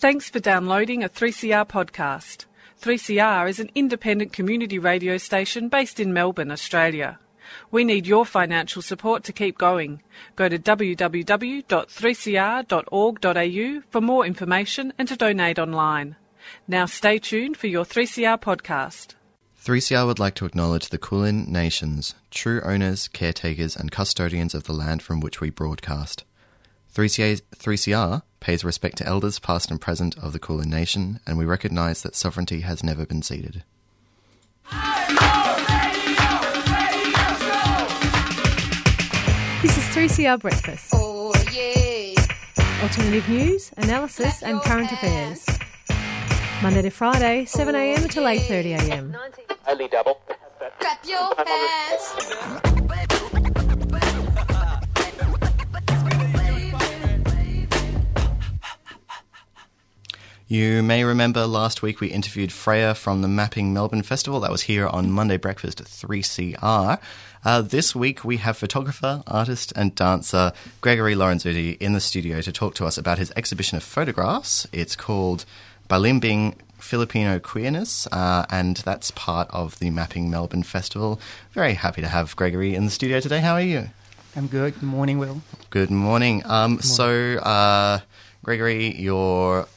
Thanks for downloading a 3CR podcast. 3CR is an independent community radio station based in Melbourne, Australia. We need your financial support to keep going. Go to www.3cr.org.au for more information and to donate online. Now stay tuned for your 3CR podcast. 3CR would like to acknowledge the Kulin Nations, true owners, caretakers, and custodians of the land from which we broadcast. 3CR, 3CR pays respect to elders past and present of the Kulin Nation, and we recognise that sovereignty has never been ceded. This is 3CR Breakfast. Oh yeah. Alternative news, analysis, and current affairs. Monday to Friday, 7am until 8.30am. Only double. Clap your hands. You may remember last week we interviewed Freya from the Mapping Melbourne Festival. That was here on Monday Breakfast at 3CR. Uh, this week we have photographer, artist, and dancer Gregory Lorenzutti in the studio to talk to us about his exhibition of photographs. It's called Balimbing Filipino Queerness, uh, and that's part of the Mapping Melbourne Festival. Very happy to have Gregory in the studio today. How are you? I'm good. Good morning, Will. Good morning. Um, So, uh, Gregory, you're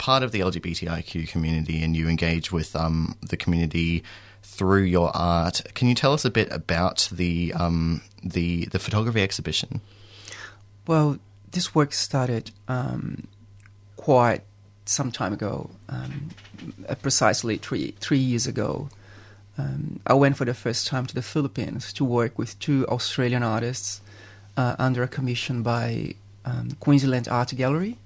part of the LGBTIQ community and you engage with um, the community through your art. Can you tell us a bit about the um, the the photography exhibition? Well, this work started um, quite some time ago, um, uh, precisely three three years ago. Um, I went for the first time to the Philippines to work with two Australian artists uh, under a commission by um, Queensland Art Gallery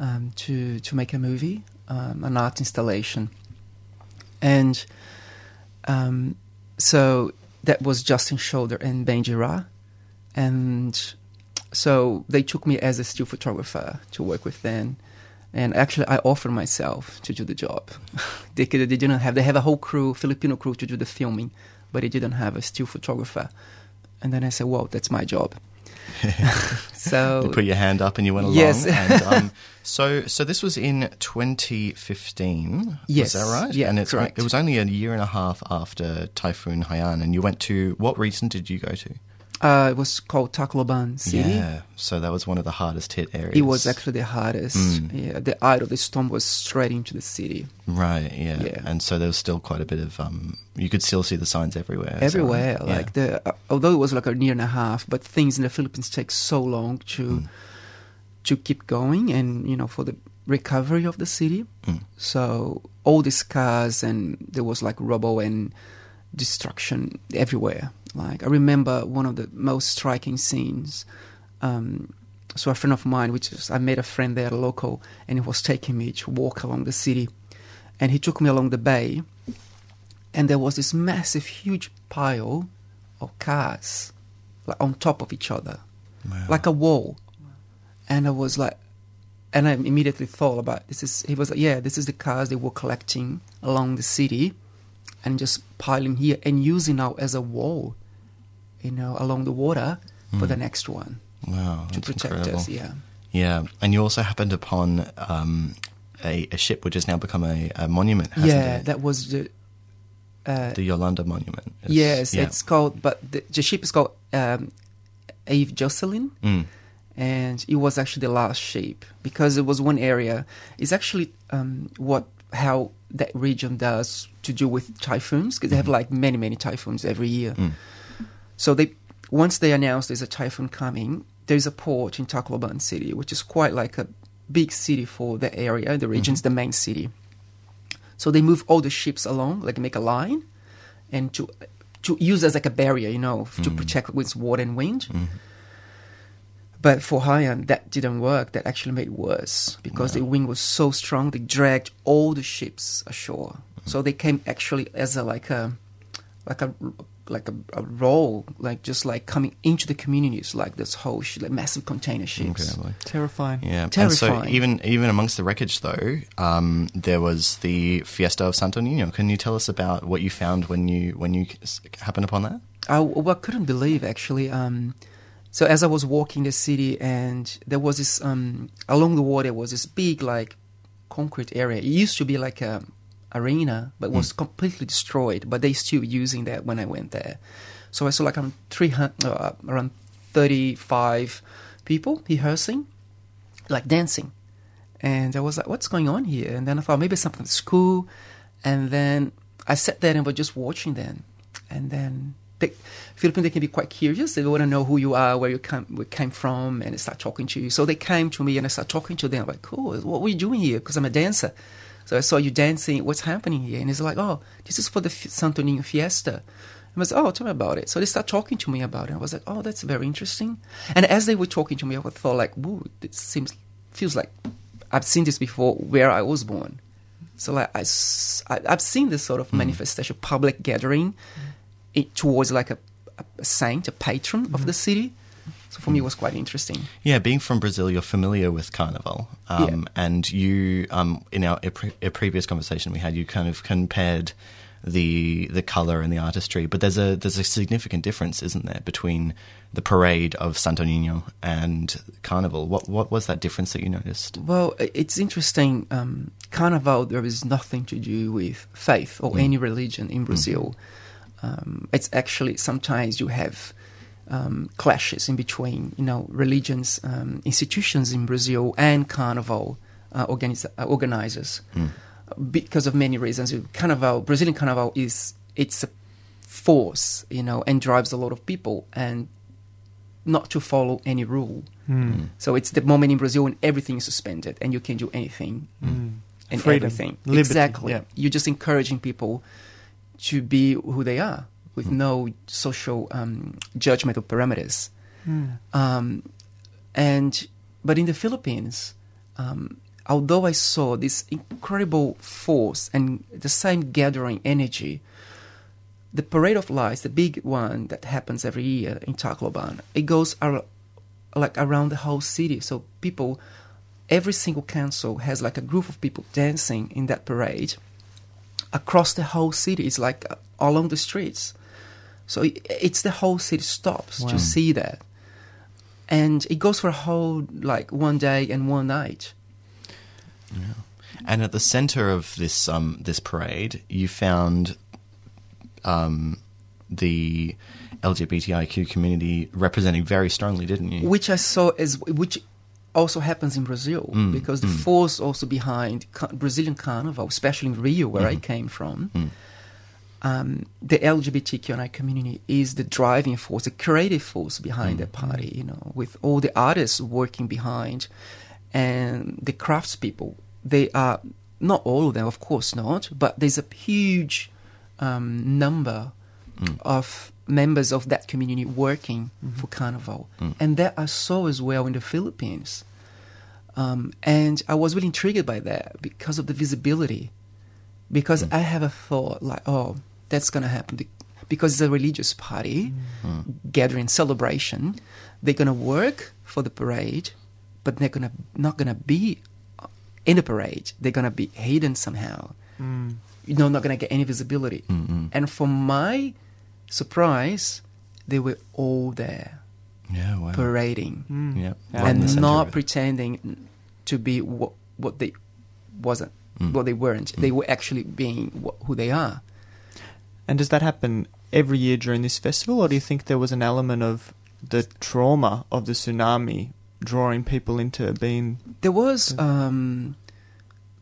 um, to to make a movie, um, an art installation, and um, so that was Justin Shoulder and Bhenji Ra, and so they took me as a still photographer to work with them. And actually, I offered myself to do the job. they, they didn't have. They have a whole crew, Filipino crew, to do the filming, but they didn't have a still photographer. And then I said, "Well, that's my job." So You put your hand up and you went along. Yes. and, um, so, so this was in 2015. Yes. Is that right? Yeah, And it's, correct. it was only a year and a half after Typhoon Haiyan, and you went to what region did you go to? Uh, it was called Tacloban City. Yeah. So that was one of the hardest hit areas. It was actually the hardest. Mm. Yeah, the eye of the storm was straight into the city. Right, yeah. Yeah. And so there was still quite a bit of um you could still see the signs everywhere. everywhere. Yeah. Like the uh, although it was like a year and a half, but things in the Philippines take so long to Mm. to keep going, and you know for the recovery of the city. Mm. So all these cars and there was like rubble and destruction everywhere. Like I remember one of the most striking scenes. Um, so a friend of mine, which is I met a friend there, a local, and he was taking me to walk along the city, and he took me along the bay, and there was this massive, huge pile of cars, like on top of each other, Wow. like a wall, and I was like, and I immediately thought about this is he was like, yeah, this is the cars they were collecting along the city, and just piling here and using now as a wall, you know, along the water for the next one wow, to protect incredible. us. Yeah. Yeah. And you also happened upon um a, a ship which has now become a, a monument, hasn't yeah, it? that was the. Uh, the Yolanda Monument. It's- yes, yeah. it's called, but the, the ship is called um, Eva Jocelyn, Mm. and it was actually the last ship because it was one area. It's actually um, what how that region does to do with typhoons because they have like many many typhoons every year. Mm. So they once they announce there's a typhoon coming, there's a port in Tacloban City, which is quite like a big city for the area. The region's mm-hmm. the main city. So they move all the ships along, like make a line, and to to use as like a barrier, you know, to mm-hmm. protect against water and wind. Mm-hmm. But for Haiyan, that didn't work. That actually made it worse because the wind was so strong. They dragged all the ships ashore. So they came actually as a like a like a like a, a roll, like just like coming into the communities, like this whole sh- like massive container ships. Incredibly. Terrifying. Yeah, Terrifying. and Terrifying. so even even amongst the wreckage, though, um, there was the Fiesta of Santo Niño. Can you tell us about what you found when you when you happened upon that? I, well, I couldn't believe actually. Um, so as I was walking the city, and there was this um, along the water was this big like concrete area. It used to be like a arena, but was completely destroyed. But they still using that when I went there. So I saw like around three hundred, uh, around thirty-five people rehearsing, like dancing, and I was like, "What's going on here?" And then I thought maybe something at school, and then I sat there and was just watching them, and then. They, Philippines, they can be quite curious. They want to know who you are, where you come, where you came from, and they start talking to you. So they came to me and I started talking to them. I'm like, cool, what are you doing here? Because I'm a dancer. So I saw you dancing. What's happening here? And he's like, oh, this is for the F- Santo Niño Fiesta. I was, oh, tell me about it. So they start talking to me about it. I was like, oh, that's very interesting. And as they were talking to me, I thought like, woo, this seems, feels like I've seen this before where I was born. So like I've seen this sort of mm. manifestation, public gathering, it, towards like a, a, a saint, a patron of mm-hmm. the city. So for me, it was quite interesting. Yeah, being from Brazil, you're familiar with Carnival. Um, And you, um, in our a, pre- a previous conversation we had, you kind of compared the the color and the artistry. But there's a there's a significant difference, isn't there, between the parade of Santo Niño and Carnival? What what was that difference that you noticed? Well, it's interesting. Um, Carnival, there is nothing to do with faith or any religion in Brazil. Um, it's actually sometimes you have um, clashes in between, you know, religions, um, institutions in Brazil and Carnival uh, organiz- uh, organizers because of many reasons. Carnival, Brazilian Carnival is it's a force, you know, and drives a lot of people and not to follow any rule. So it's the moment in Brazil when everything is suspended and you can do anything and Freedom, everything. liberty, exactly. yeah. You're just encouraging people to be who they are with no social um, judgment or parameters. Um, and but in the Philippines, um, although I saw this incredible force and the same gathering energy, the Parade of Lights, the big one that happens every year in Tacloban, it goes ar- like around the whole city. So people, every single council has like a group of people dancing in that parade across the whole city. It's like uh, along the streets. So it's the whole city stops to see that, and it goes for a whole like one day and one night. Yeah. And at the center of this um, this parade, you found um, the LGBTIQ community representing very strongly, didn't you? which I saw as which also happens in Brazil because the force also behind Brazilian Carnival, especially in Rio, where I came from, um, the LGBTQI community is the driving force, the creative force behind the party. You know, with all the artists working behind and the craftspeople, they are not all of them, of course not, but there's a huge um, number of members of that community working for Carnival, and that I saw as well in the Philippines. Um, and I was really intrigued by that because of the visibility. Because I have a thought like, oh, that's going to happen because it's a religious party, mm-hmm. gathering, celebration. They're going to work for the parade, but they're gonna not going to be in the parade. They're going to be hidden somehow. Mm. You know, not going to get any visibility. Mm-hmm. And for my surprise, they were all there yeah, wow. parading mm. yeah, right in the and center not pretending to be what what they wasn't, mm. what they weren't. They were actually being what, who they are. And does that happen every year during this festival, or do you think there was an element of the trauma of the tsunami drawing people into being? There was um,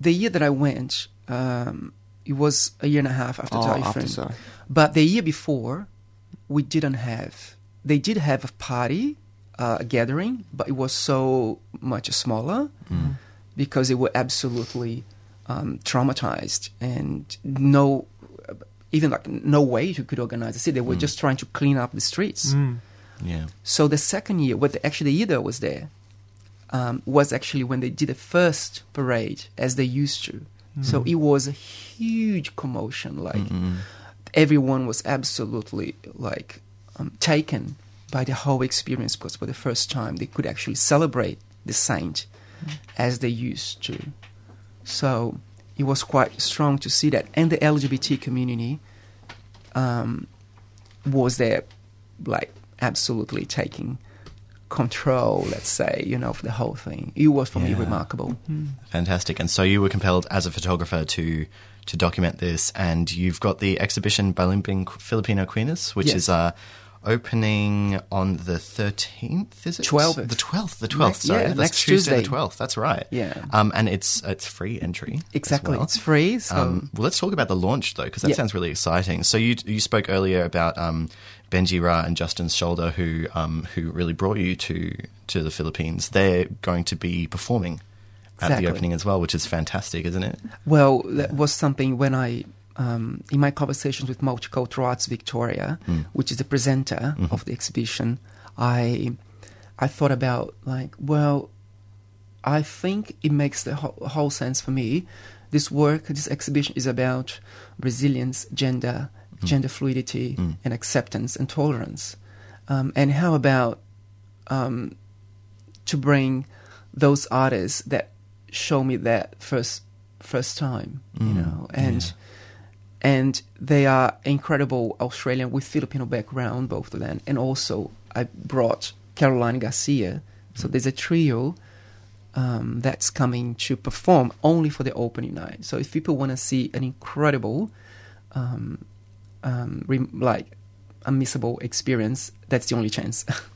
the year that I went. Um, it was a year and a half after Oh, typhoon. after, sorry. But the year before, we didn't have. They did have a party, uh, a gathering, but it was so much smaller because they were absolutely um, traumatized and no, even like no way you could organize the city. They were mm. just trying to clean up the streets. Mm. yeah. So the second year, what the, actually the year that I was there, um, was actually when they did the first parade as they used to. Mm. So it was a huge commotion. Like mm-hmm. everyone was absolutely like um, taken by the whole experience because for the first time they could actually celebrate the saint as they used to. So it was quite strong to see that, and the LGBT community um, was there, like absolutely taking control, let's say, you know, of the whole thing. It was for me Yeah. remarkable. Fantastic. And so you were compelled as a photographer to to document this, and you've got the exhibition Balimbing Filipino Queerness, which Yes. is uh, opening on the 13th, is it? 12th. The 12th, the 12th, Next- sorry. yeah, That's next Tuesday, Tuesday. the 12th, that's right. Yeah. Um, and it's it's free entry. Exactly, well. it's free. So Um, well, let's talk about the launch though, because that Yeah. sounds really exciting. So you you spoke earlier about um, Bhenji Ra and Justin Shoulder, who um, who really brought you to to the Philippines. They're going to be performing at Exactly. the opening as well, which is fantastic, isn't it? Well, that was something when I, um, in my conversations with Multicultural Arts Victoria, which is the presenter of the exhibition, I, I thought about like, well, I think it makes the whole, whole sense for me. This work, this exhibition is about resilience, gender, gender fluidity, and acceptance and tolerance. Um, and how about um, to bring those artists that show me that first first time, you know, and and they are incredible Australian with Filipino background, both of them, and also I brought Caroline Garcia. So there's a trio um, that's coming to perform only for the opening night. So if people want to see an incredible, um, um, rem- like unmissable experience, that's the only chance.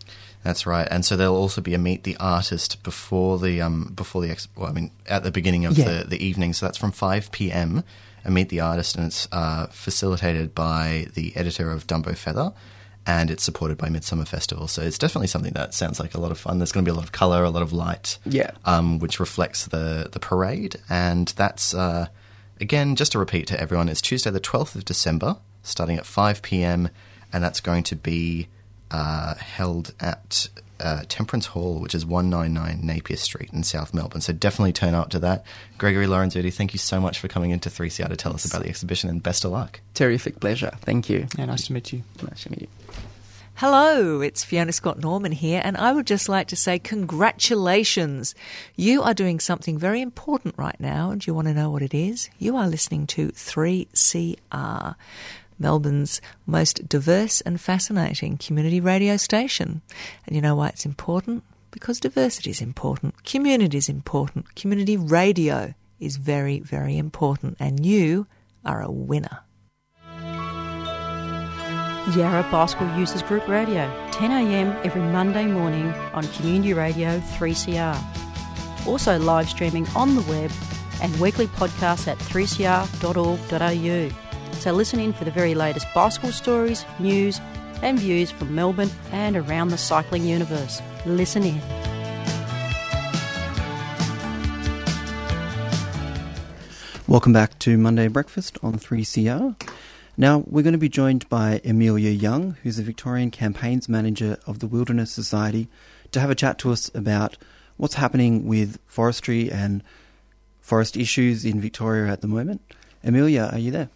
That's right. And so there'll also be a meet the artist before the um before the ex- well, I mean at the beginning of Yeah. the the evening. So that's from five p.m. A meet the artist, and it's uh, facilitated by the editor of Dumbo Feather. And it's supported by Midsummer Festival, so it's definitely something that sounds like a lot of fun. There's going to be a lot of color, a lot of light, Yeah. um, which reflects the the parade. And that's uh, again just to repeat to everyone, it's Tuesday the 12th of December, starting at 5 p.m. and that's going to be uh, held at uh, Temperance Hall, which is 199 Napier Street in South Melbourne. So definitely turn up to that. Gregory Lorenzetti, thank you so much for coming into 3CR to tell us about the exhibition and best of luck. Terrific pleasure. Thank you. Yeah, nice to meet you. Nice to meet you. Hello, it's Fiona Scott Norman here, and I would just like to say congratulations. You are doing something very important right now, and you want to know what it is? You are listening to 3CR, Melbourne's most diverse and fascinating community radio station. And you know why it's important? Because diversity is important, community is important, community radio is very, very important, and you are a winner. Yarra Bicycle Users Group Radio, 10am every Monday morning on Community Radio 3CR. Also live streaming on the web and weekly podcasts at 3cr.org.au. So listen in for the very latest bicycle stories, news and views from Melbourne and around the cycling universe. Listen in. Welcome back to Monday Breakfast on 3CR. Now, we're going to be joined by Amelia Young, who's the Victorian Campaigns Manager of the Wilderness Society, to have a chat to us about what's happening with forestry and forest issues in Victoria at the moment. Amelia, are you there?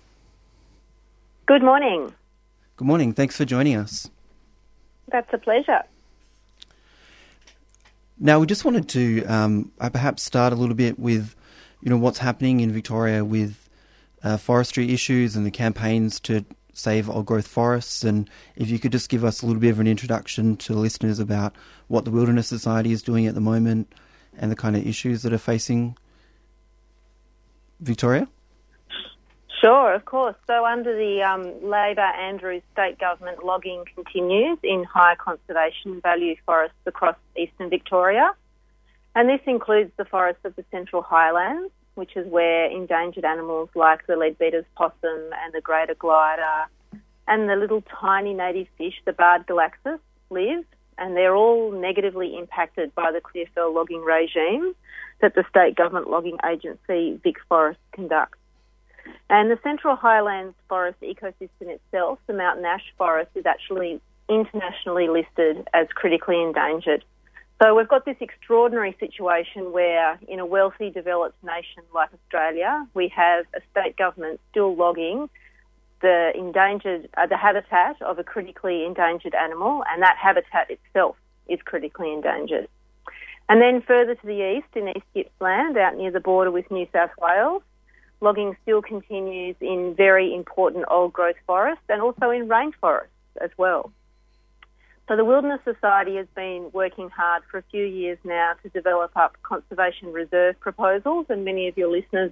Good morning. Good morning. Thanks for joining us. That's a pleasure. Now, we just wanted to um, uh, perhaps start a little bit with, you know, what's happening in Victoria with uh, forestry issues and the campaigns to save old growth forests. And if you could just give us a little bit of an introduction to the listeners about what the Wilderness Society is doing at the moment and the kind of issues that are facing Victoria. Sure, of course. So, under the um, Labor Andrews state government, logging continues in high conservation value forests across eastern Victoria. And this includes the forests of the Central Highlands, which is where endangered animals like the leadbeater's possum and the greater glider and the little tiny native fish, the barred galaxias, live. And they're all negatively impacted by the clearfell logging regime that the state government logging agency Vic Forest conducts. And the Central Highlands forest ecosystem itself, the mountain ash forest, is actually internationally listed as critically endangered. So we've got this extraordinary situation where, in a wealthy, developed nation like Australia, we have a state government still logging the endangered, uh, the habitat of a critically endangered animal, and that habitat itself is critically endangered. And then further to the east, in East Gippsland, out near the border with New South Wales, logging still continues in very important old growth forests and also in rainforests as well. So the Wilderness Society has been working hard for a few years now to develop up conservation reserve proposals, and many of your listeners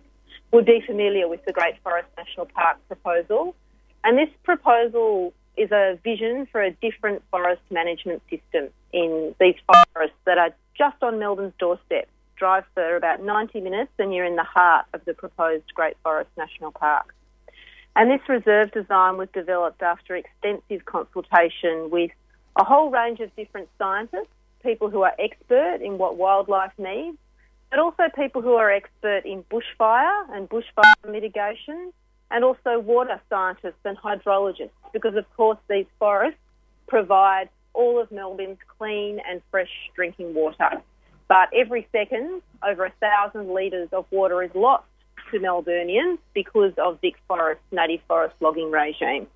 would be familiar with the Great Forest National Park proposal. And this proposal is a vision for a different forest management system in these forests that are just on Melbourne's doorstep. Drive for about 90 minutes and you're in the heart of the proposed Great Forest National Park. And this reserve design was developed after extensive consultation with a whole range of different scientists, people who are expert in what wildlife needs, but also people who are expert in bushfire and bushfire mitigation, and also water scientists and hydrologists, because of course these forests provide all of Melbourne's clean and fresh drinking water. But every second, over a thousand litres of water is lost to Melburnians because of Vic Forest's native forest logging regime.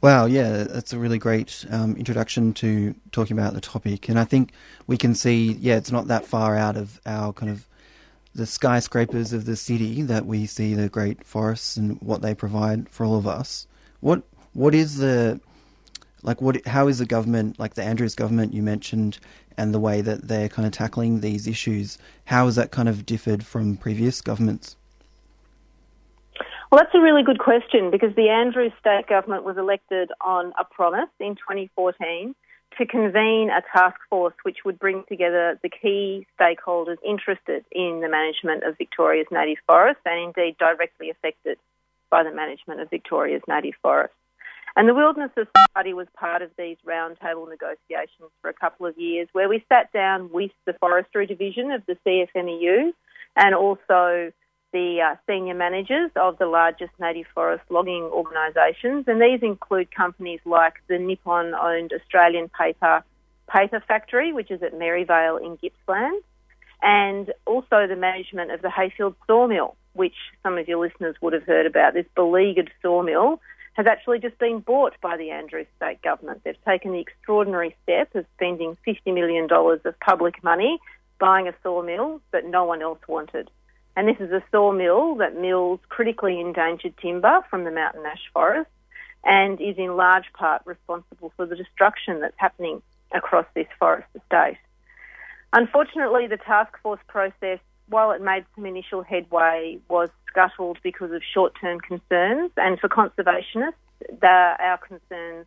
Wow, yeah, that's a really great um, introduction to talking about the topic, and I think we can see, yeah, it's not that far out of our kind of the skyscrapers of the city that we see the great forests and what they provide for all of us. What what is the like what how is the government like the Andrews government you mentioned and the way that they're kind of tackling these issues? How has that kind of differed from previous governments? Well, that's a really good question because the Andrews state government was elected on a promise in 2014 to convene a task force which would bring together the key stakeholders interested in the management of Victoria's native forests and indeed directly affected by the management of Victoria's native forests. And the Wilderness Society was part of these roundtable negotiations for a couple of years where we sat down with the Forestry Division of the CFMEU and also the uh, senior managers of the largest native forest logging organisations, and these include companies like the Nippon owned Australian paper paper factory, which is at Maryvale in Gippsland, and also the management of the Heyfield sawmill, which some of your listeners would have heard about. This beleaguered sawmill has actually just been bought by the Andrews state government. They've taken the extraordinary step of spending $50 million of public money buying a sawmill that no one else wanted. And this is a sawmill that mills critically endangered timber from the mountain ash forest and is in large part responsible for the destruction that's happening across this forest estate. Unfortunately, the task force process, while it made some initial headway, was scuttled because of short term concerns. And for conservationists, the, our concerns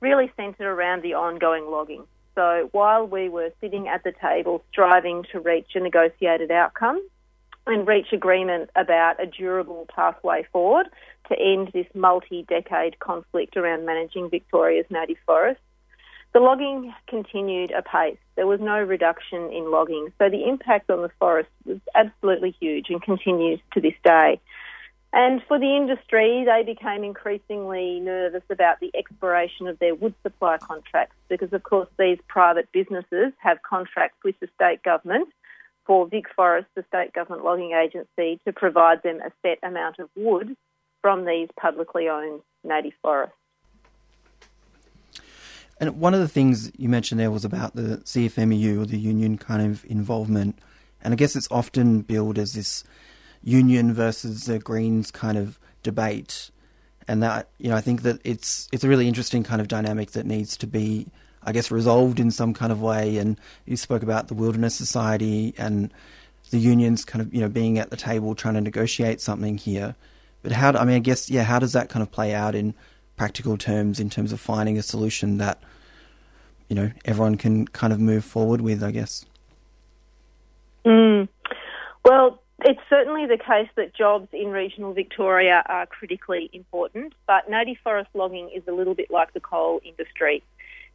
really centred around the ongoing logging. So while we were sitting at the table striving to reach a negotiated outcome, and reach agreement about a durable pathway forward to end this multi decade conflict around managing Victoria's native forests. The logging continued apace. There was no reduction in logging. So the impact on the forest was absolutely huge and continues to this day. And for the industry, they became increasingly nervous about the expiration of their wood supply contracts because, of course, these private businesses have contracts with the state government for Vic Forest, the state government logging agency, to provide them a set amount of wood from these publicly owned native forests. And one of the things you mentioned there was about the CFMEU or the union kind of involvement. And I guess it's often billed as this union versus the Greens kind of debate. And that, you know, I think that it's it's a really interesting kind of dynamic that needs to be I guess, resolved in some kind of way. And you spoke about the Wilderness Society and the unions kind of, you know, being at the table trying to negotiate something here. But how, I mean, I guess, yeah, how does that kind of play out in practical terms in terms of finding a solution that, you know, everyone can kind of move forward with, I guess? Mm. Well, it's certainly the case that jobs in regional Victoria are critically important, but native forest logging is a little bit like the coal industry.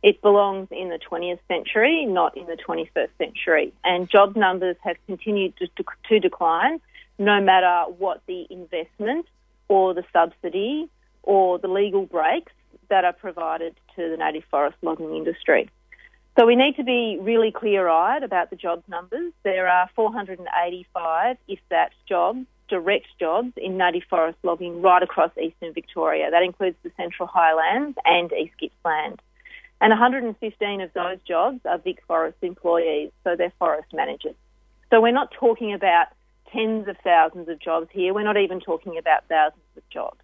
It belongs in the 20th century, not in the 21st century. And job numbers have continued to, to decline no matter what the investment or the subsidy or the legal breaks that are provided to the native forest logging industry. So we need to be really clear-eyed about the jobs numbers. There are 485, if that, jobs, direct jobs in native forest logging right across eastern Victoria. That includes the Central Highlands and East Gippsland. And 115 of those jobs are Vic Forest employees, so they're forest managers. So we're not talking about tens of thousands of jobs here. We're not even talking about thousands of jobs.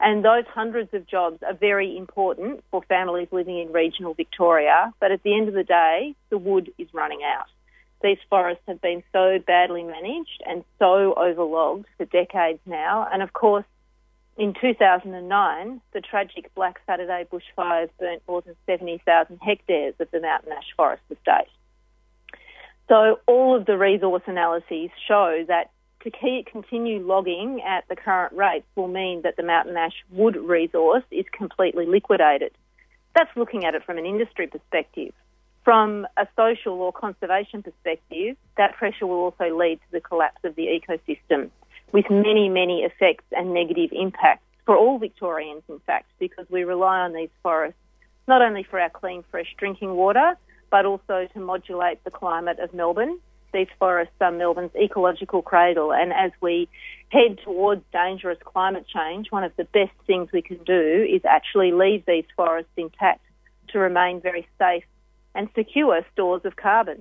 And those hundreds of jobs are very important for families living in regional Victoria. But at the end of the day, the wood is running out. These forests have been so badly managed and so overlogged for decades now. And of course, in 2009, the tragic Black Saturday bushfires burnt more than 70,000 hectares of the mountain ash forest estate. So all of the resource analyses show that to keep, continue logging at the current rates will mean that the mountain ash wood resource is completely liquidated. That's looking at it from an industry perspective. From a social or conservation perspective, that pressure will also lead to the collapse of the ecosystem with many, many effects and negative impacts for all Victorians, in fact, because we rely on these forests not only for our clean, fresh drinking water, but also to modulate the climate of Melbourne. These forests are um, Melbourne's ecological cradle, and as we head towards dangerous climate change, one of the best things we can do is actually leave these forests intact to remain very safe and secure stores of carbon.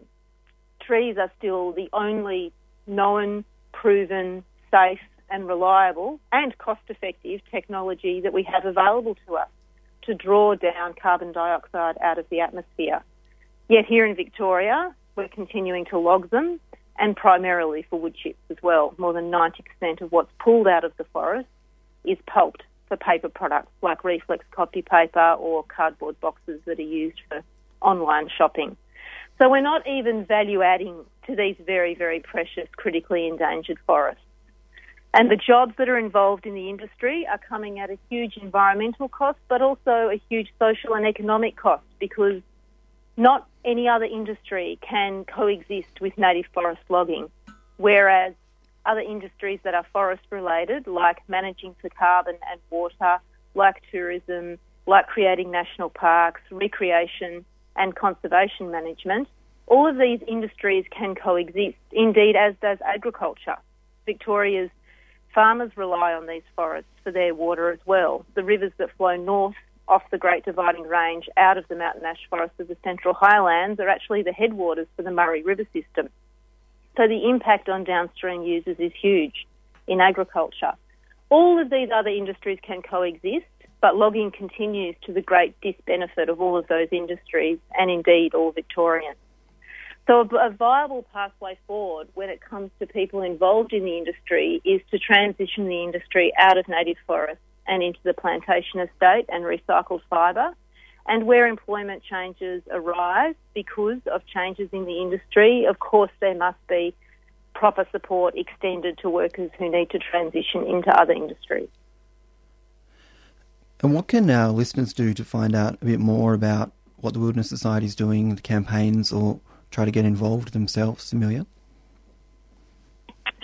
Trees are still the only known, proven, safe and reliable and cost effective technology that we have available to us to draw down carbon dioxide out of the atmosphere. Yet here in Victoria, we're continuing to log them and primarily for wood chips as well. More than 90% of what's pulled out of the forest is pulped for paper products like reflex copy paper or cardboard boxes that are used for online shopping. So we're not even value adding to these very, very precious, critically endangered forests. And the jobs that are involved in the industry are coming at a huge environmental cost, but also a huge social and economic cost because not any other industry can coexist with native forest logging, whereas other industries that are forest related, like managing for carbon and water, like tourism, like creating national parks, recreation, and conservation management, all of these industries can coexist, indeed, as does agriculture. Victoria's farmers rely on these forests for their water as well. The rivers that flow north off the Great Dividing Range out of the mountain ash forests of the Central Highlands are actually the headwaters for the Murray River system. So the impact on downstream users is huge in agriculture. All of these other industries can coexist, but logging continues to the great disbenefit of all of those industries and indeed all Victorians. So a, viable pathway forward when it comes to people involved in the industry is to transition the industry out of native forests and into the plantation estate and recycled fibre. And where employment changes arise because of changes in the industry, of course, there must be proper support extended to workers who need to transition into other industries. And what can our listeners do to find out a bit more about what the Wilderness Society is doing, the campaigns, or try to get involved themselves, Amelia?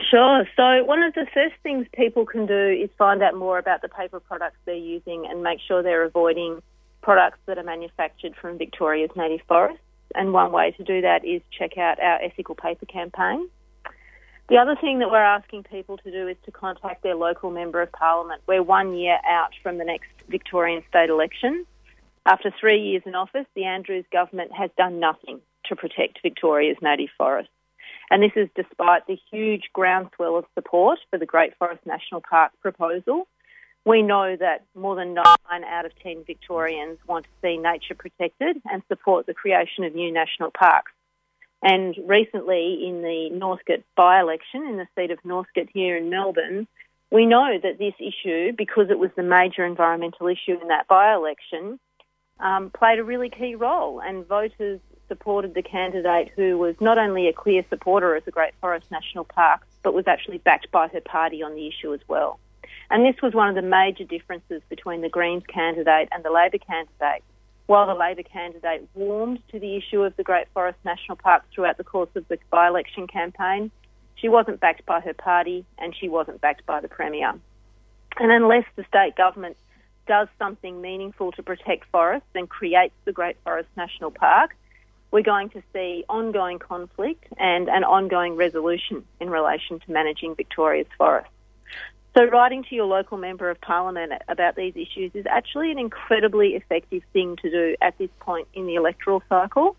Sure. So, one of the first things people can do is find out more about the paper products they're using and make sure they're avoiding products that are manufactured from Victoria's native forests. And one way to do that is check out our ethical paper campaign. The other thing that we're asking people to do is to contact their local member of parliament. We're one year out from the next Victorian state election. After three years in office, the Andrews government has done nothing to protect Victoria's native forests. And this is despite the huge groundswell of support for the Great Forest National Park proposal. We know that more than nine out of ten Victorians want to see nature protected and support the creation of new national parks. And recently, in the Northcote by election, in the seat of Northcote here in Melbourne, we know that this issue, because it was the major environmental issue in that by election, um, played a really key role, and voters supported the candidate who was not only a clear supporter of the Great Forest National Park, but was actually backed by her party on the issue as well. And this was one of the major differences between the Greens candidate and the Labor candidate. While the Labor candidate warmed to the issue of the Great Forest National Park throughout the course of the by election campaign, she wasn't backed by her party and she wasn't backed by the Premier. And unless the state government does something meaningful to protect forests and creates the Great Forest National Park, we're going to see ongoing conflict and an ongoing resolution in relation to managing Victoria's forests. So, writing to your local member of parliament about these issues is actually an incredibly effective thing to do at this point in the electoral cycle.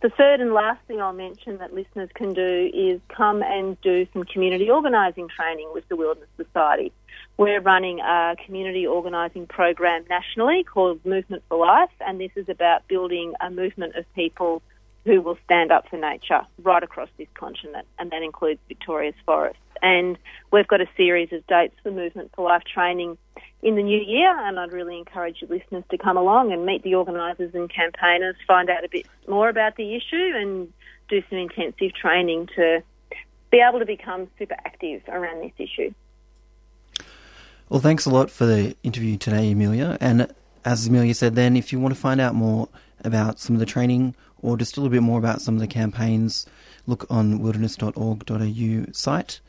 The third and last thing I'll mention that listeners can do is come and do some community organising training with the Wilderness Society. We're running a community organising program nationally called Movement for Life, and this is about building a movement of people who will stand up for nature right across this continent, and that includes Victoria's forests. And we've got a series of dates for Movement for Life training in the new year, and I'd really encourage your listeners to come along and meet the organisers and campaigners, find out a bit more about the issue, and do some intensive training to be able to become super active around this issue. Well, thanks a lot for the interview today, Amelia. And as Amelia said, then if you want to find out more about some of the training or just a little bit more about some of the campaigns, look on wilderness.org.au site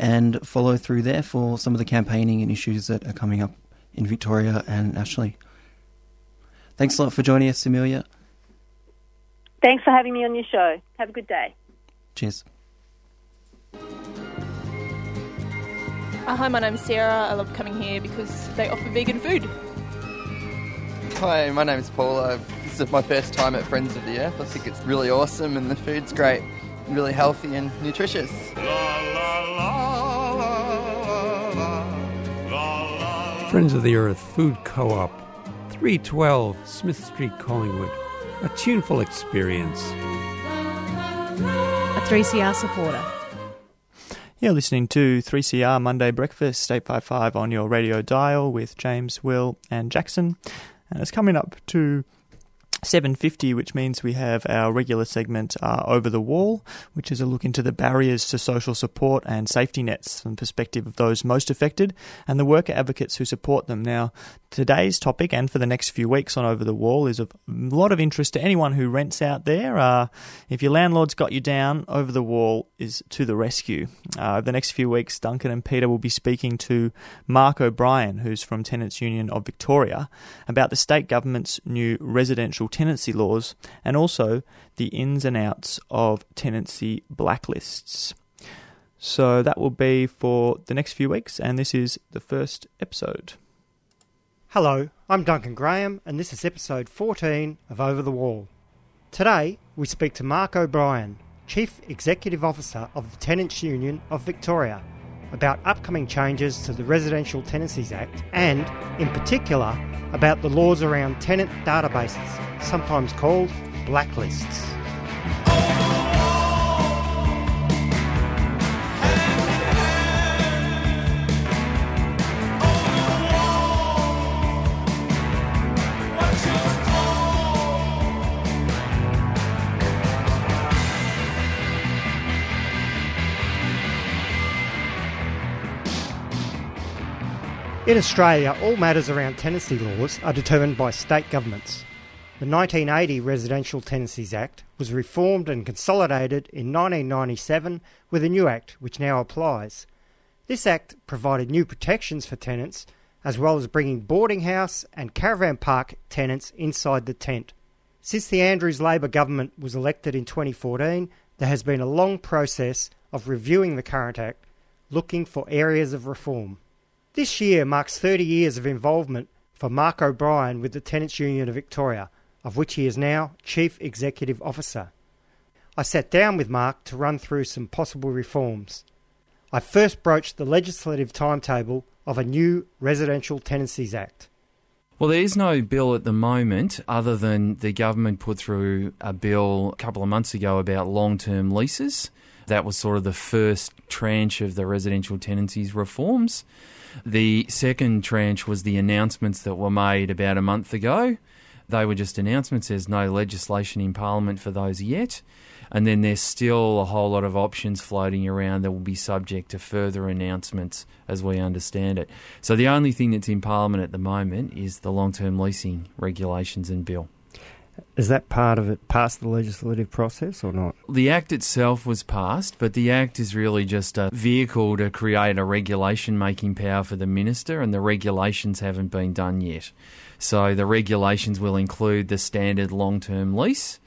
and follow through there for some of the campaigning and issues that are coming up in Victoria and nationally. Thanks a lot for joining us, Amelia. Thanks for having me on your show. Have a good day. Cheers. Uh, hi, my name's Sarah. I love coming here because they offer vegan food. Hi, my name's Paula. This is my first time at Friends of the Earth. I think it's really awesome and the food's great, really healthy and nutritious. Friends of the Earth Food Co op, 312 Smith Street, Collingwood. A tuneful experience. A 3CR supporter. You're listening to 3CR Monday Breakfast, 855 on your radio dial with James, Will, and Jackson. And it's coming up to 7.50, which means we have our regular segment uh, Over the Wall, which is a look into the barriers to social support and safety nets from the perspective of those most affected and the worker advocates who support them. Now, today's topic and for the next few weeks on Over the Wall is of a lot of interest to anyone who rents out there. Uh, if your landlord's got you down, Over the Wall is to the rescue. Uh, over the next few weeks, Duncan and Peter will be speaking to Mark O'Brien, who's from Tenants Union of Victoria, about the state government's new residential tenancy laws and also the ins and outs of tenancy blacklists. So that will be for the next few weeks, and this is the first episode. Hello, I'm Duncan Graham, and this is episode 14 of Over the Wall. Today, we speak to Mark O'Brien, Chief Executive Officer of the Tenants Union of Victoria, about upcoming changes to the Residential Tenancies Act and, in particular, about the laws around tenant databases, sometimes called blacklists. In Australia, all matters around tenancy laws are determined by state governments. The 1980 Residential Tenancies Act was reformed and consolidated in 1997 with a new act which now applies. This act provided new protections for tenants as well as bringing boarding house and caravan park tenants inside the tent. Since the Andrews Labor government was elected in 2014, there has been a long process of reviewing the current act, looking for areas of reform. This year marks 30 years of involvement for Mark O'Brien with the Tenants Union of Victoria, of which he is now Chief Executive Officer. I sat down with Mark to run through some possible reforms. I first broached the legislative timetable of a new Residential Tenancies Act. Well, there is no bill at the moment other than the government put through a bill a couple of months ago about long term leases. That was sort of the first tranche of the residential tenancies reforms. The second tranche was the announcements that were made about a month ago. They were just announcements. There's no legislation in Parliament for those yet. And then there's still a whole lot of options floating around that will be subject to further announcements as we understand it. So the only thing that's in Parliament at the moment is the long term leasing regulations and bill. Is that part of it past the legislative process or not? The Act itself was passed, but the Act is really just a vehicle to create a regulation making power for the Minister, and the regulations haven't been done yet. So the regulations will include the standard long term lease,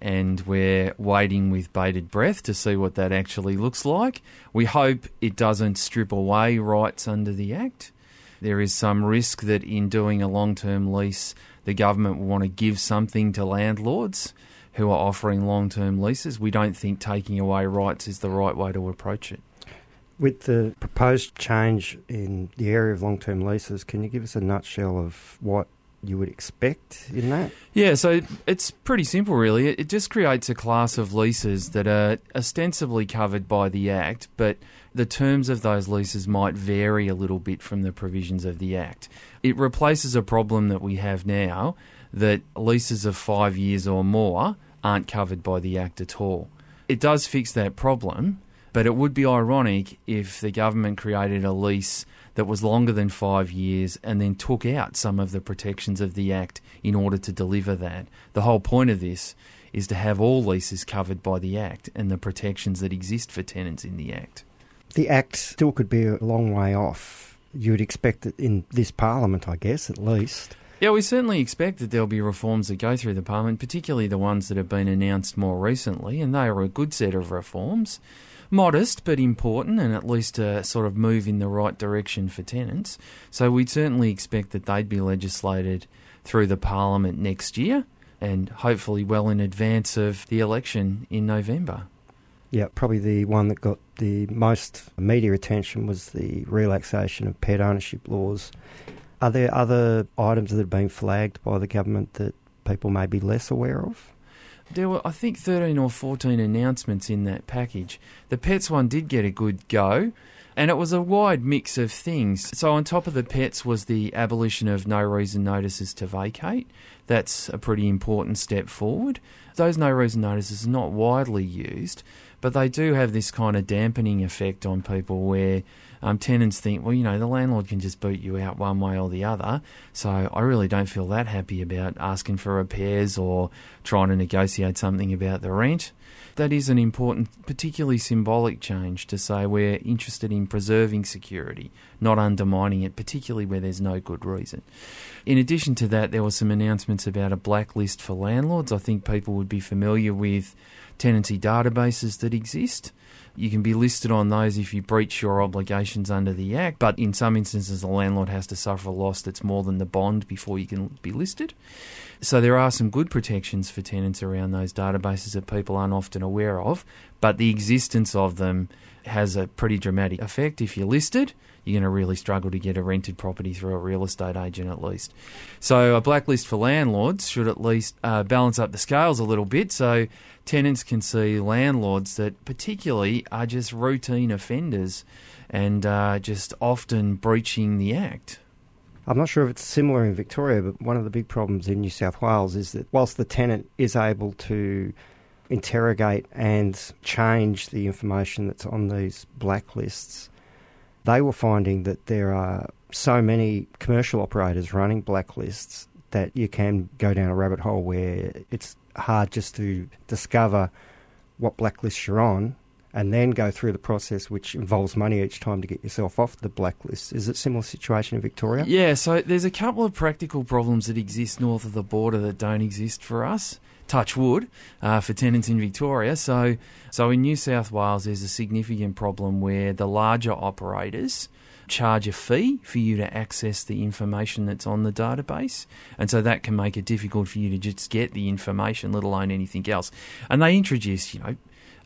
and we're waiting with bated breath to see what that actually looks like. We hope it doesn't strip away rights under the Act. There is some risk that in doing a long term lease, the government will want to give something to landlords who are offering long term leases. We don't think taking away rights is the right way to approach it. With the proposed change in the area of long term leases, can you give us a nutshell of what you would expect in that? Yeah, so it's pretty simple, really. It just creates a class of leases that are ostensibly covered by the Act, but the terms of those leases might vary a little bit from the provisions of the Act. It replaces a problem that we have now that leases of five years or more aren't covered by the Act at all. It does fix that problem, but it would be ironic if the government created a lease that was longer than five years and then took out some of the protections of the Act in order to deliver that. The whole point of this is to have all leases covered by the Act and the protections that exist for tenants in the Act. The Act still could be a long way off. You would expect it in this Parliament, I guess, at least. Yeah, we certainly expect that there'll be reforms that go through the Parliament, particularly the ones that have been announced more recently, and they are a good set of reforms modest but important and at least a sort of move in the right direction for tenants. So we'd certainly expect that they'd be legislated through the Parliament next year and hopefully well in advance of the election in November. Yeah, probably the one that got the most media attention was the relaxation of pet ownership laws. Are there other items that have been flagged by the government that people may be less aware of? There were, I think, 13 or 14 announcements in that package. The pets one did get a good go, and it was a wide mix of things. So, on top of the pets, was the abolition of no reason notices to vacate. That's a pretty important step forward. Those no reason notices are not widely used, but they do have this kind of dampening effect on people where um, tenants think, well, you know, the landlord can just boot you out one way or the other. So I really don't feel that happy about asking for repairs or trying to negotiate something about the rent. That is an important, particularly symbolic change to say we're interested in preserving security, not undermining it, particularly where there's no good reason. In addition to that, there were some announcements about a blacklist for landlords. I think people would be familiar with tenancy databases that exist. You can be listed on those if you breach your obligations under the Act, but in some instances, the landlord has to suffer a loss that's more than the bond before you can be listed. So there are some good protections for tenants around those databases that people aren't often aware of, but the existence of them has a pretty dramatic effect. If you're listed, you're going to really struggle to get a rented property through a real estate agent at least. So a blacklist for landlords should at least uh, balance up the scales a little bit so tenants can see landlords that particularly are just routine offenders and uh, just often breaching the act. I'm not sure if it's similar in Victoria, but one of the big problems in New South Wales is that whilst the tenant is able to interrogate and change the information that's on these blacklists, they were finding that there are so many commercial operators running blacklists that you can go down a rabbit hole where it's hard just to discover what blacklist you're on and then go through the process, which involves money each time to get yourself off the blacklist. Is it a similar situation in Victoria? Yeah, so there's a couple of practical problems that exist north of the border that don't exist for us. Touch wood uh, for tenants in Victoria. So, so in New South Wales, there's a significant problem where the larger operators charge a fee for you to access the information that's on the database. And so that can make it difficult for you to just get the information, let alone anything else. And they introduce, you know,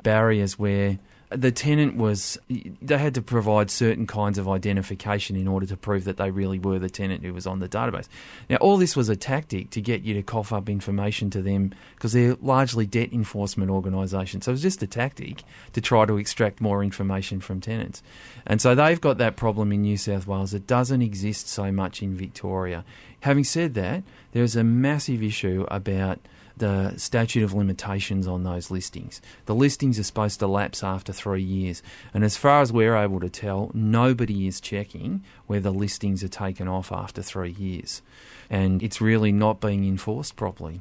barriers where the tenant was they had to provide certain kinds of identification in order to prove that they really were the tenant who was on the database. Now, all this was a tactic to get you to cough up information to them because they're largely debt enforcement organisations. So it was just a tactic to try to extract more information from tenants. And so they've got that problem in New South Wales. It doesn't exist so much in Victoria. Having said that, there's a massive issue about the statute of limitations on those listings. The listings are supposed to lapse after three years, and as far as we're able to tell, nobody is checking whether listings are taken off after three years, and it's really not being enforced properly.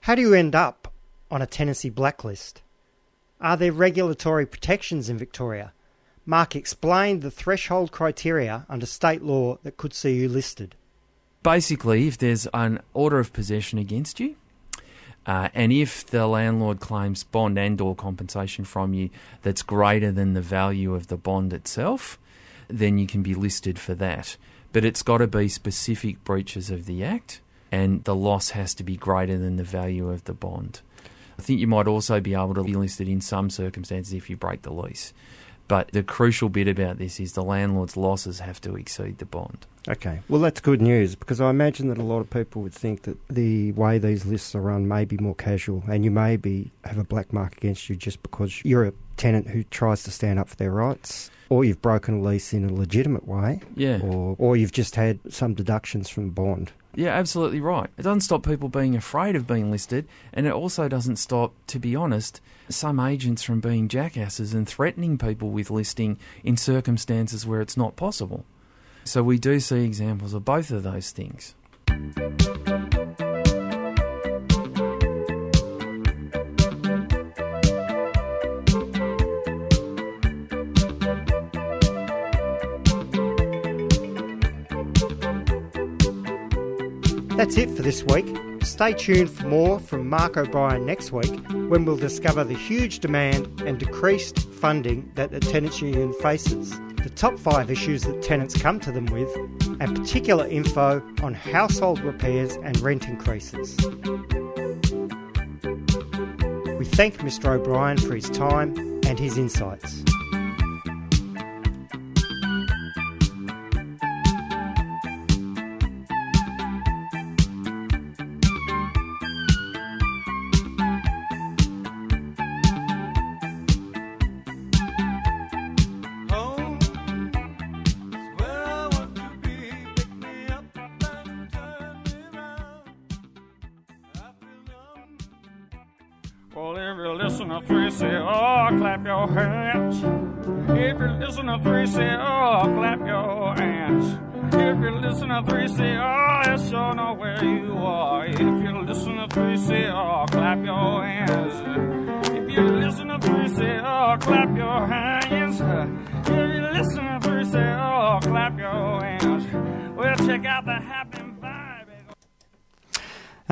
How do you end up on a tenancy blacklist? Are there regulatory protections in Victoria? Mark explained the threshold criteria under state law that could see you listed. Basically, if there's an order of possession against you, uh, and if the landlord claims bond and or compensation from you that's greater than the value of the bond itself, then you can be listed for that. But it's got to be specific breaches of the Act, and the loss has to be greater than the value of the bond. I think you might also be able to be listed in some circumstances if you break the lease. But the crucial bit about this is the landlord's losses have to exceed the bond. Okay, well, that's good news because I imagine that a lot of people would think that the way these lists are run may be more casual and you may be, have a black mark against you just because you're a tenant who tries to stand up for their rights or you've broken a lease in a legitimate way Yeah. or, or you've just had some deductions from the bond. Yeah, absolutely right. It doesn't stop people being afraid of being listed, and it also doesn't stop, to be honest, some agents from being jackasses and threatening people with listing in circumstances where it's not possible. So we do see examples of both of those things. That's it for this week. Stay tuned for more from Mark O'Brien next week when we'll discover the huge demand and decreased funding that the tenants union faces, the top five issues that tenants come to them with, and particular info on household repairs and rent increases. We thank Mr. O'Brien for his time and his insights.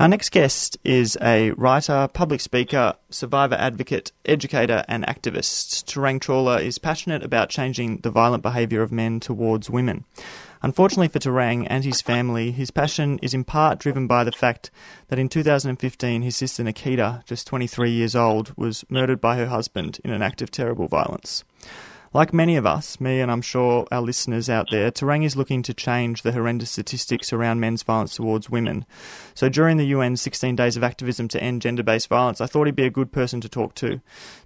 Our next guest is a writer, public speaker, survivor advocate, educator, and activist. Tarang Chawla is passionate about changing the violent behaviour of men towards women. Unfortunately for Tarang and his family, his passion is in part driven by the fact that in 2015 his sister Nikita, just 23 years old, was murdered by her husband in an act of terrible violence. Like many of us, me and I'm sure our listeners out there, Tarang is looking to change the horrendous statistics around men's violence towards women. So during the UN's 16 Days of Activism to End Gender Based Violence, I thought he'd be a good person to talk to.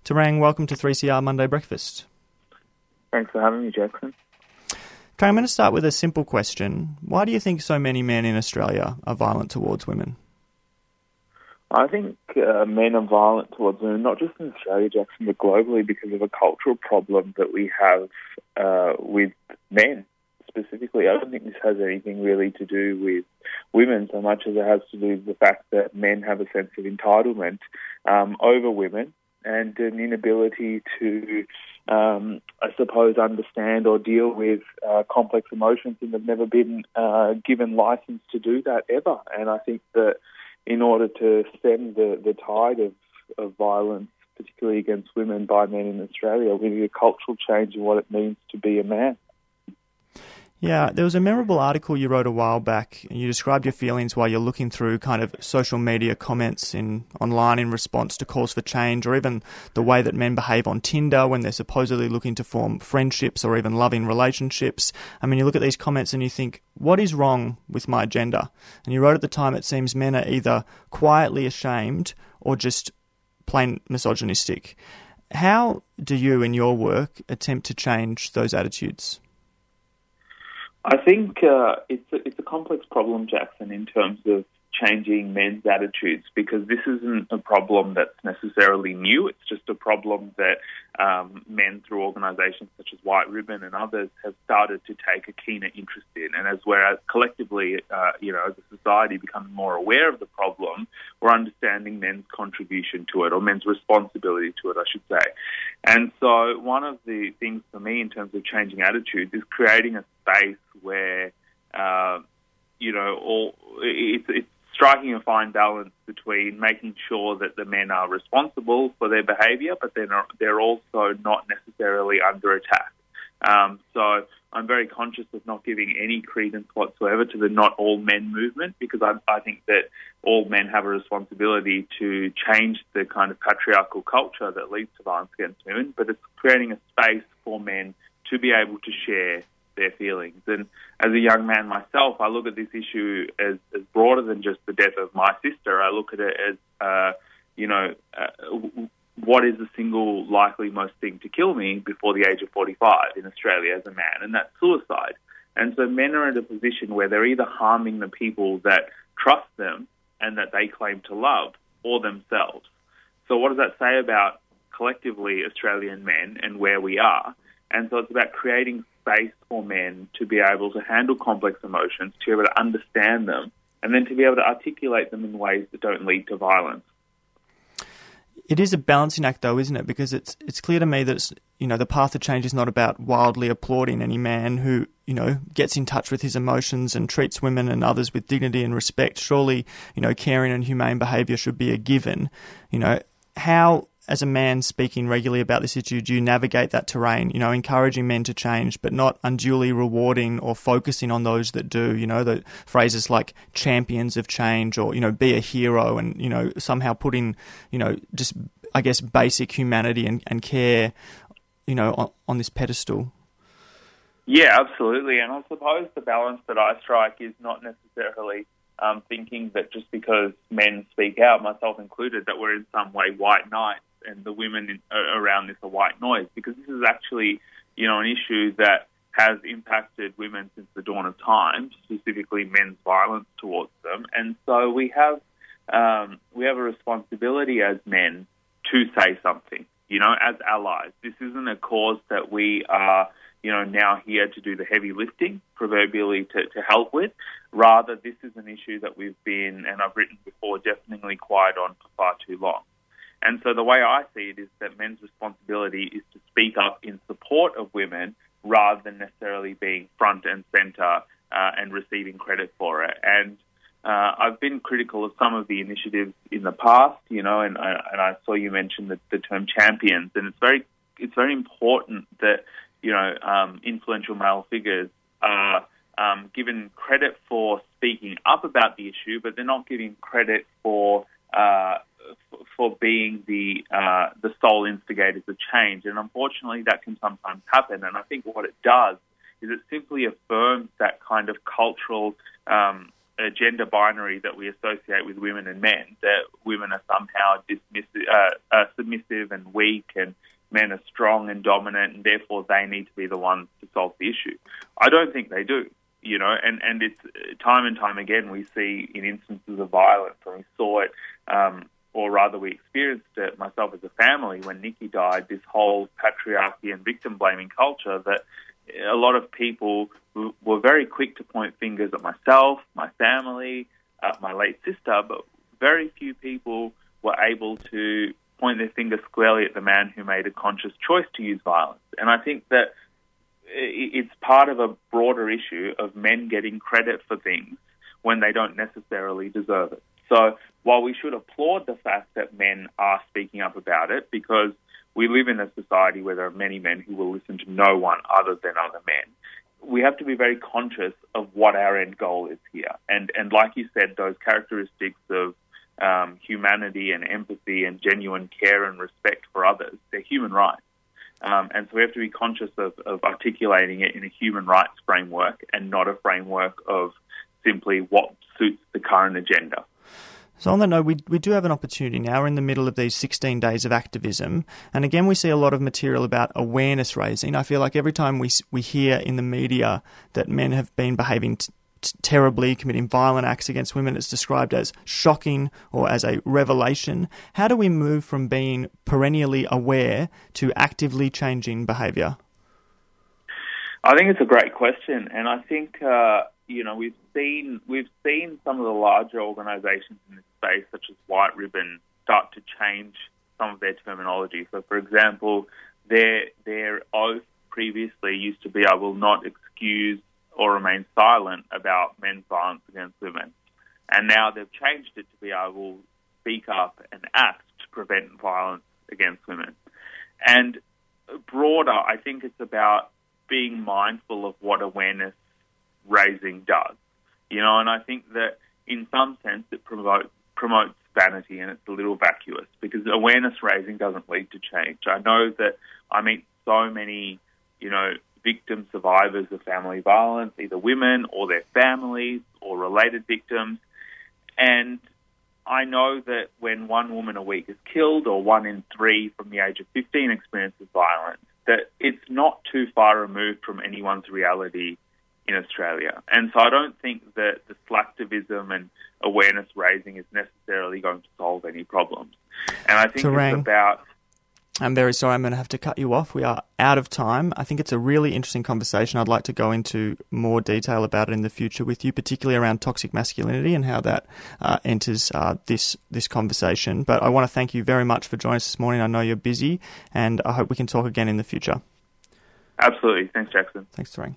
Tarang, welcome to 3CR Monday Breakfast. Thanks for having me, Jackson. Okay, I'm going to start with a simple question. Why do you think so many men in Australia are violent towards women? I think uh, men are violent towards women, not just in Australia, Jackson, but globally because of a cultural problem that we have uh, with men specifically. I don't think this has anything really to do with women so much as it has to do with the fact that men have a sense of entitlement um, over women and an inability to, um, I suppose, understand or deal with uh, complex emotions and have never been uh, given license to do that ever. And I think that in order to stem the, the tide of, of violence, particularly against women by men in Australia, we need a cultural change in what it means to be a man. Yeah, there was a memorable article you wrote a while back. and You described your feelings while you're looking through kind of social media comments in online in response to calls for change, or even the way that men behave on Tinder when they're supposedly looking to form friendships or even loving relationships. I mean, you look at these comments and you think, what is wrong with my gender? And you wrote at the time, it seems men are either quietly ashamed or just plain misogynistic. How do you, in your work, attempt to change those attitudes? I think uh, it's a, it's a complex problem, Jackson, in terms of changing men's attitudes because this isn't a problem that's necessarily new. It's just a problem that um, men through organisations such as White Ribbon and others have started to take a keener interest in. And as we're collectively, uh, you know, as a society becoming more aware of the problem, we're understanding men's contribution to it or men's responsibility to it, I should say. And so one of the things for me in terms of changing attitudes is creating a space where, uh, you know, all it's, it's striking a fine balance between making sure that the men are responsible for their behaviour, but then are, they're also not necessarily under attack. Um, so I'm very conscious of not giving any credence whatsoever to the not all men movement because I, I think that all men have a responsibility to change the kind of patriarchal culture that leads to violence against women, but it's creating a space for men to be able to share their feelings. And as a young man myself, I look at this issue as, as broader than just the death of my sister. I look at it as, uh, you know, uh, what is the single likely most thing to kill me before the age of 45 in Australia as a man, and that's suicide. And so men are in a position where they're either harming the people that trust them and that they claim to love, or themselves. So, what does that say about collectively Australian men and where we are? And so, it's about creating space for men to be able to handle complex emotions, to be able to understand them, and then to be able to articulate them in ways that don't lead to violence. It is a balancing act, though, isn't it? Because it's it's clear to me that you know the path of change is not about wildly applauding any man who you know gets in touch with his emotions and treats women and others with dignity and respect. Surely, you know, caring and humane behaviour should be a given. You know, how as a man speaking regularly about this issue, do you navigate that terrain? You know, encouraging men to change, but not unduly rewarding or focusing on those that do. You know, the phrases like champions of change or you know, be a hero, and you know, somehow putting you know, just I guess basic humanity and, and care, you know, on, on this pedestal. Yeah, absolutely. And I suppose the balance that I strike is not necessarily um, thinking that just because men speak out, myself included, that we're in some way white knights and the women in, around this are white noise, because this is actually, you know, an issue that has impacted women since the dawn of time, specifically men's violence towards them. And so we have um, we have a responsibility as men to say something, you know, as allies. This isn't a cause that we are, you know, now here to do the heavy lifting, proverbially to, to help with. Rather, this is an issue that we've been, and I've written before, deafeningly quiet on for far too long. And so the way I see it is that men's responsibility is to speak up in support of women rather than necessarily being front and centre uh, and receiving credit for it. And uh, I've been critical of some of the initiatives in the past, you know, and, and I saw you mention the, the term champions, and it's very it's very important that you know um, influential male figures are um, given credit for speaking up about the issue, but they're not giving credit for uh, for being the uh, the sole instigators of change. And unfortunately, that can sometimes happen. And I think what it does is it simply affirms that kind of cultural um, gender binary that we associate with women and men. That women are somehow uh, uh, submissive and weak, and men are strong and dominant, and therefore they need to be the ones to solve the issue. I don't think they do you know, and, and it's time and time again we see in instances of violence, and we saw it um, or rather we experienced it myself as a family when Nikki died, this whole patriarchy and victim blaming culture that a lot of people were very quick to point fingers at myself, my family, my late sister, but very few people were able to point their finger squarely at the man who made a conscious choice to use violence. And I think that it's part of a broader issue of men getting credit for things when they don't necessarily deserve it. So while we should applaud the fact that men are speaking up about it, because we live in a society where there are many men who will listen to no one other than other men, we have to be very conscious of what our end goal is here. And and like you said, those characteristics of um, humanity and empathy and genuine care and respect for others, they're human rights. Um, and so we have to be conscious of, of articulating it in a human rights framework and not a framework of simply what suits the current agenda. So on that note, we, we do have an opportunity now. We're in the middle of these 16 days of activism. And again, we see a lot of material about awareness raising. I feel like every time we, we hear in the media that men have been behaving t- t- terribly, committing violent acts against women, it's described as shocking or as a revelation. How do we move from being perennially aware to actively changing behaviour? I think it's a great question. And I think, uh, you know, we've seen, we've seen some of the larger organisations in this space, such as White Ribbon, start to change some of their terminology. So, for example, their their oath previously used to be, "I will not excuse or remain silent about men's violence against women," and now they've changed it to be, "I will speak up and act to prevent violence against women." And broader, I think it's about being mindful of what awareness raising does. You know, and I think that in some sense it promotes promotes vanity and it's a little vacuous because awareness raising doesn't lead to change. I know that I meet so many, you know, victim survivors of family violence, either women or their families or related victims. And I know that when one woman a week is killed or one in three from the age of 15 experiences violence, that it's not too far removed from anyone's reality in Australia. And so I don't think that the slacktivism and awareness raising is necessarily going to solve any problems. And I think Tarang. it's about I'm very sorry, I'm going to have to cut you off. We are out of time. I think it's a really interesting conversation. I'd like to go into more detail about it in the future with you, particularly around toxic masculinity and how that uh, enters uh, this this conversation. But I want to thank you very much for joining us this morning. I know you're busy, and I hope we can talk again in the future. absolutely. Thanks, Jackson. Thanks, Tarang.